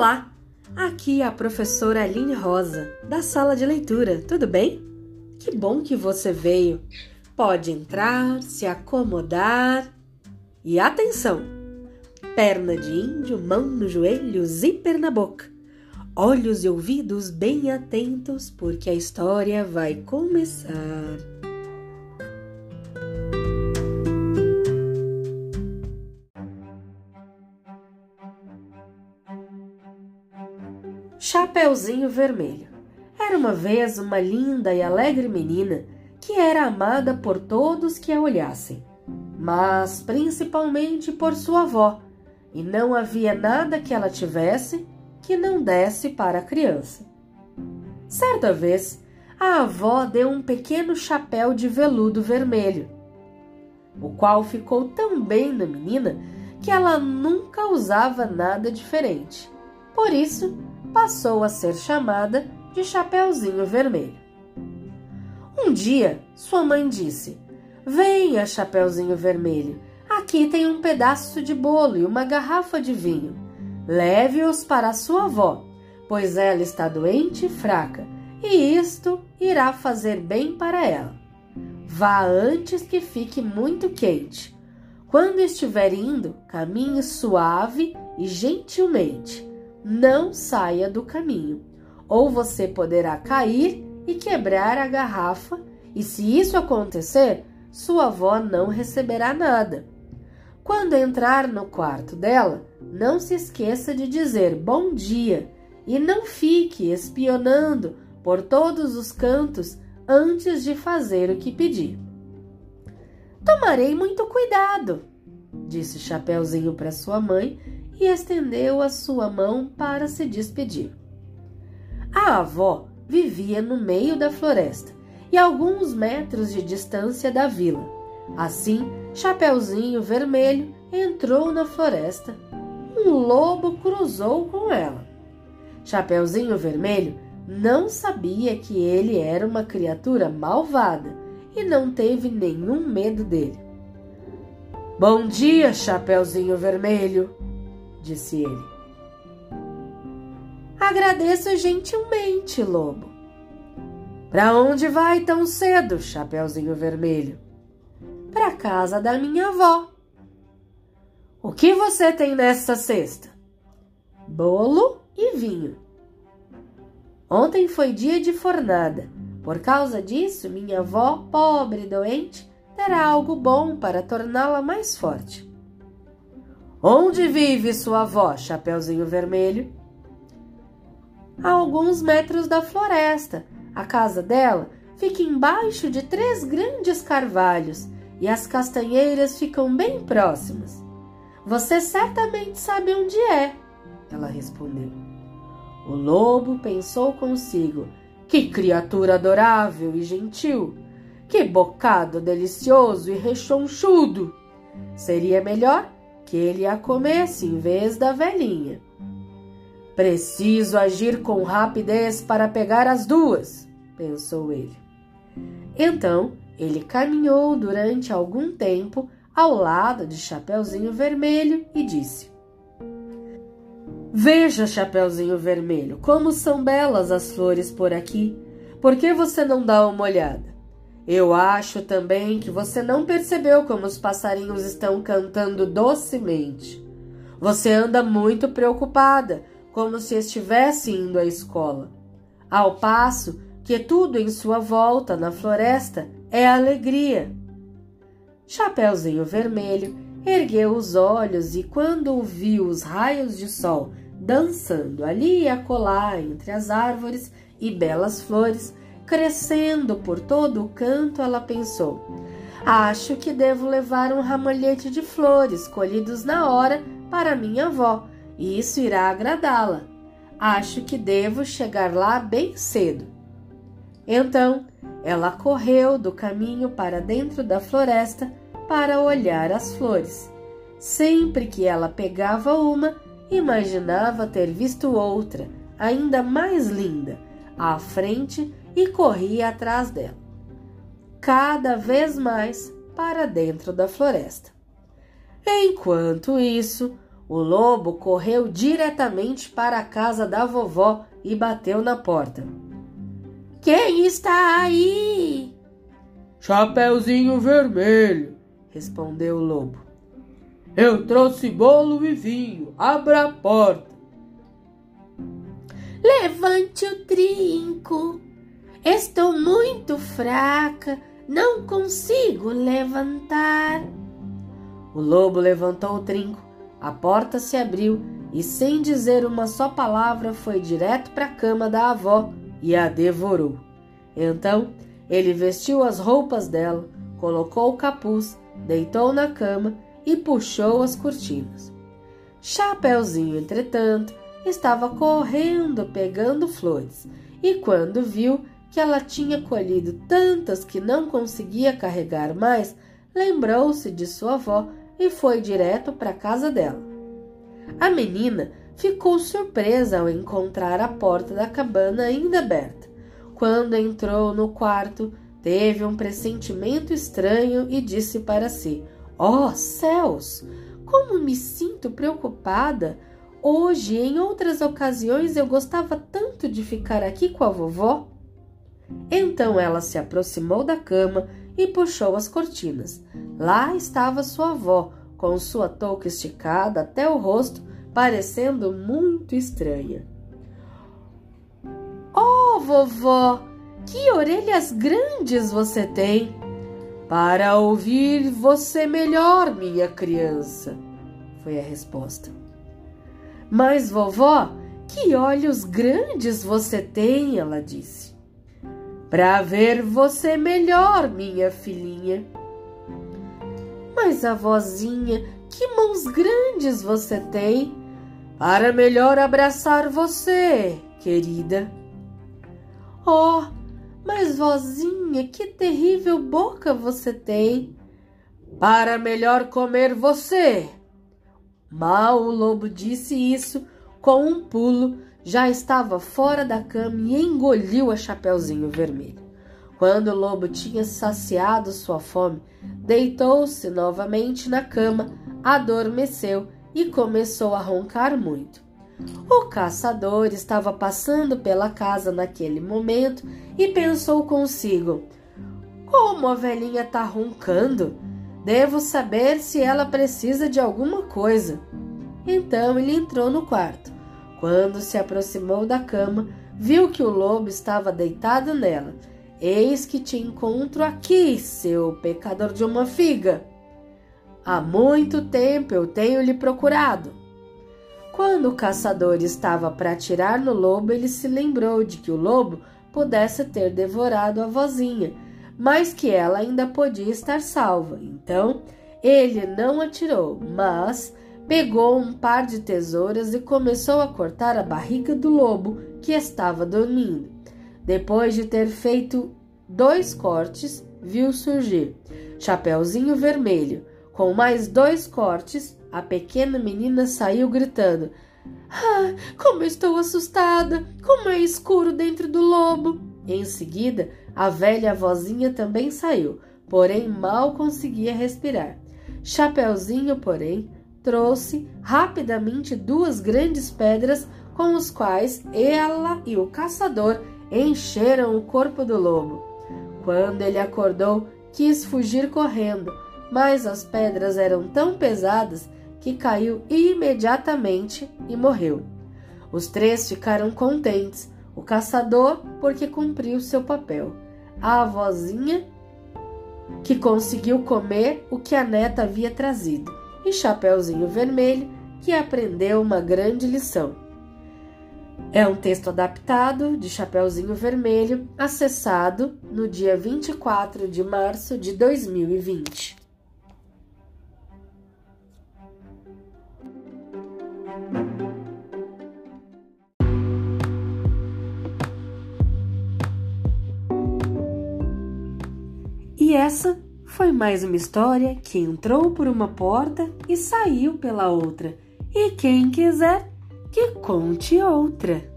Olá, aqui é a professora Aline Rosa, da sala de leitura, tudo bem? Que bom que você veio. Pode entrar, se acomodar e atenção! Perna de índio, mão no joelho, zíper na boca. Olhos e ouvidos bem atentos, porque a história vai começar. Chapeuzinho Vermelho. Era uma vez uma linda e alegre menina que era amada por todos que a olhassem, mas principalmente por sua avó, e não havia nada que ela tivesse que não desse para a criança. Certa vez, a avó deu um pequeno chapéu de veludo vermelho, o qual ficou tão bem na menina que ela nunca usava nada diferente. Por isso, passou a ser chamada de Chapeuzinho Vermelho. Um dia, sua mãe disse: Venha, Chapeuzinho Vermelho, aqui tem um pedaço de bolo e uma garrafa de vinho. Leve-os para sua avó, pois ela está doente e fraca, e isto irá fazer bem para ela. Vá antes que fique muito quente. Quando estiver indo, caminhe suave e gentilmente não saia do caminho, ou você poderá cair e quebrar a garrafa, e se isso acontecer, sua avó não receberá nada. Quando entrar no quarto dela, não se esqueça de dizer bom dia e não fique espionando por todos os cantos antes de fazer o que pedir. Tomarei muito cuidado, disse Chapeuzinho para sua mãe e estendeu a sua mão para se despedir. A avó vivia no meio da floresta e alguns metros de distância da vila. Assim, Chapeuzinho Vermelho entrou na floresta. Um lobo cruzou com ela. Chapeuzinho Vermelho não sabia que ele era uma criatura malvada e não teve nenhum medo dele. Bom dia, Chapeuzinho Vermelho, disse ele. Agradeço gentilmente, lobo. Para onde vai tão cedo, Chapeuzinho Vermelho? Para casa da minha avó. O que você tem nessa cesta? Bolo e vinho. Ontem foi dia de fornada. Por causa disso, minha avó, pobre e doente, terá algo bom para torná-la mais forte. Onde vive sua avó, Chapeuzinho Vermelho? A alguns metros da floresta. A casa dela fica embaixo de três grandes carvalhos e as castanheiras ficam bem próximas. Você certamente sabe onde é, ela respondeu. O lobo pensou consigo: que criatura adorável e gentil! Que bocado delicioso e rechonchudo! Seria melhor que ele a comesse em vez da velhinha. Preciso agir com rapidez para pegar as duas, pensou ele. Então ele caminhou durante algum tempo ao lado de Chapeuzinho Vermelho e disse: Veja, Chapeuzinho Vermelho, como são belas as flores por aqui. Por que você não dá uma olhada? Eu acho também que você não percebeu como os passarinhos estão cantando docemente. Você anda muito preocupada, como se estivesse indo à escola. Ao passo que tudo em sua volta na floresta é alegria. Chapeuzinho Vermelho ergueu os olhos e, quando viu os raios de sol dançando ali e acolá entre as árvores e belas flores, Crescendo por todo o canto, ela pensou: Acho que devo levar um ramalhete de flores colhidos na hora para minha avó, e isso irá agradá-la. Acho que devo chegar lá bem cedo. Então, ela correu do caminho para dentro da floresta para olhar as flores. Sempre que ela pegava uma, imaginava ter visto outra, ainda mais linda, à frente e corria atrás dela, cada vez mais para dentro da floresta. Enquanto isso, O lobo correu diretamente para a casa da vovó e bateu na porta. Quem está aí? Chapeuzinho Vermelho, respondeu o lobo. Eu trouxe bolo e vinho. Abra a porta. Levante o trinco. Estou muito fraca, não consigo levantar. O lobo levantou o trinco, a porta se abriu e, sem dizer uma só palavra, foi direto para a cama da avó e a devorou. Então ele vestiu as roupas dela, colocou o capuz, deitou na cama e puxou as cortinas. Chapeuzinho, entretanto, estava correndo pegando flores e, quando viu que ela tinha colhido tantas que não conseguia carregar mais, lembrou-se de sua avó e foi direto para a casa dela. A menina ficou surpresa ao encontrar a porta da cabana ainda aberta. Quando entrou no quarto, teve um pressentimento estranho e disse para si: Oh céus! Como me sinto preocupada! Hoje, em outras ocasiões, eu gostava tanto de ficar aqui com a vovó. Então ela se aproximou da cama e puxou as cortinas. Lá estava sua avó, com sua touca esticada até o rosto, parecendo muito estranha. Oh, vovó, que orelhas grandes você tem! Para ouvir você melhor, minha criança, foi a resposta. Mas, vovó, que olhos grandes você tem, ela disse. Para ver você melhor, minha filhinha. Mas, avózinha, que mãos grandes você tem. Para melhor abraçar você, querida. Oh, mas vozinha, que terrível boca você tem. Para melhor comer você. Mal o lobo disse isso, com um pulo, já estava fora da cama e engoliu a Chapeuzinho Vermelho. Quando o lobo tinha saciado sua fome, deitou-se novamente na cama, adormeceu e começou a roncar muito. O caçador estava passando pela casa naquele momento e pensou consigo: Como a velhinha está roncando? Devo saber se ela precisa de alguma coisa. Então ele entrou no quarto. Quando se aproximou da cama, viu que o lobo estava deitado nela. Eis que te encontro aqui, seu pecador de uma figa. Há muito tempo eu tenho lhe procurado. Quando o caçador estava para atirar no lobo, ele se lembrou de que o lobo pudesse ter devorado a vozinha, mas que ela ainda podia estar salva. Então, ele não atirou, mas pegou um par de tesouras e começou a cortar a barriga do lobo que estava dormindo. Depois de ter feito dois cortes, viu surgir Chapeuzinho Vermelho. Com mais dois cortes, a pequena menina saiu gritando: Ah, como estou assustada! Como é escuro dentro do lobo! Em seguida, a velha vozinha também saiu, porém mal conseguia respirar. Chapeuzinho, porém, trouxe rapidamente duas grandes pedras com os quais ela e o caçador encheram o corpo do lobo. Quando ele acordou, quis fugir correndo, mas as pedras eram tão pesadas que caiu imediatamente e morreu. Os três ficaram contentes: o caçador, porque cumpriu seu papel, a avózinha, que conseguiu comer o que a neta havia trazido, e Chapeuzinho Vermelho, que aprendeu uma grande lição. É um texto adaptado de Chapeuzinho Vermelho, acessado no dia 24 de março de 2020. E essa foi mais uma história que entrou por uma porta e saiu pela outra. E quem quiser, que conte outra.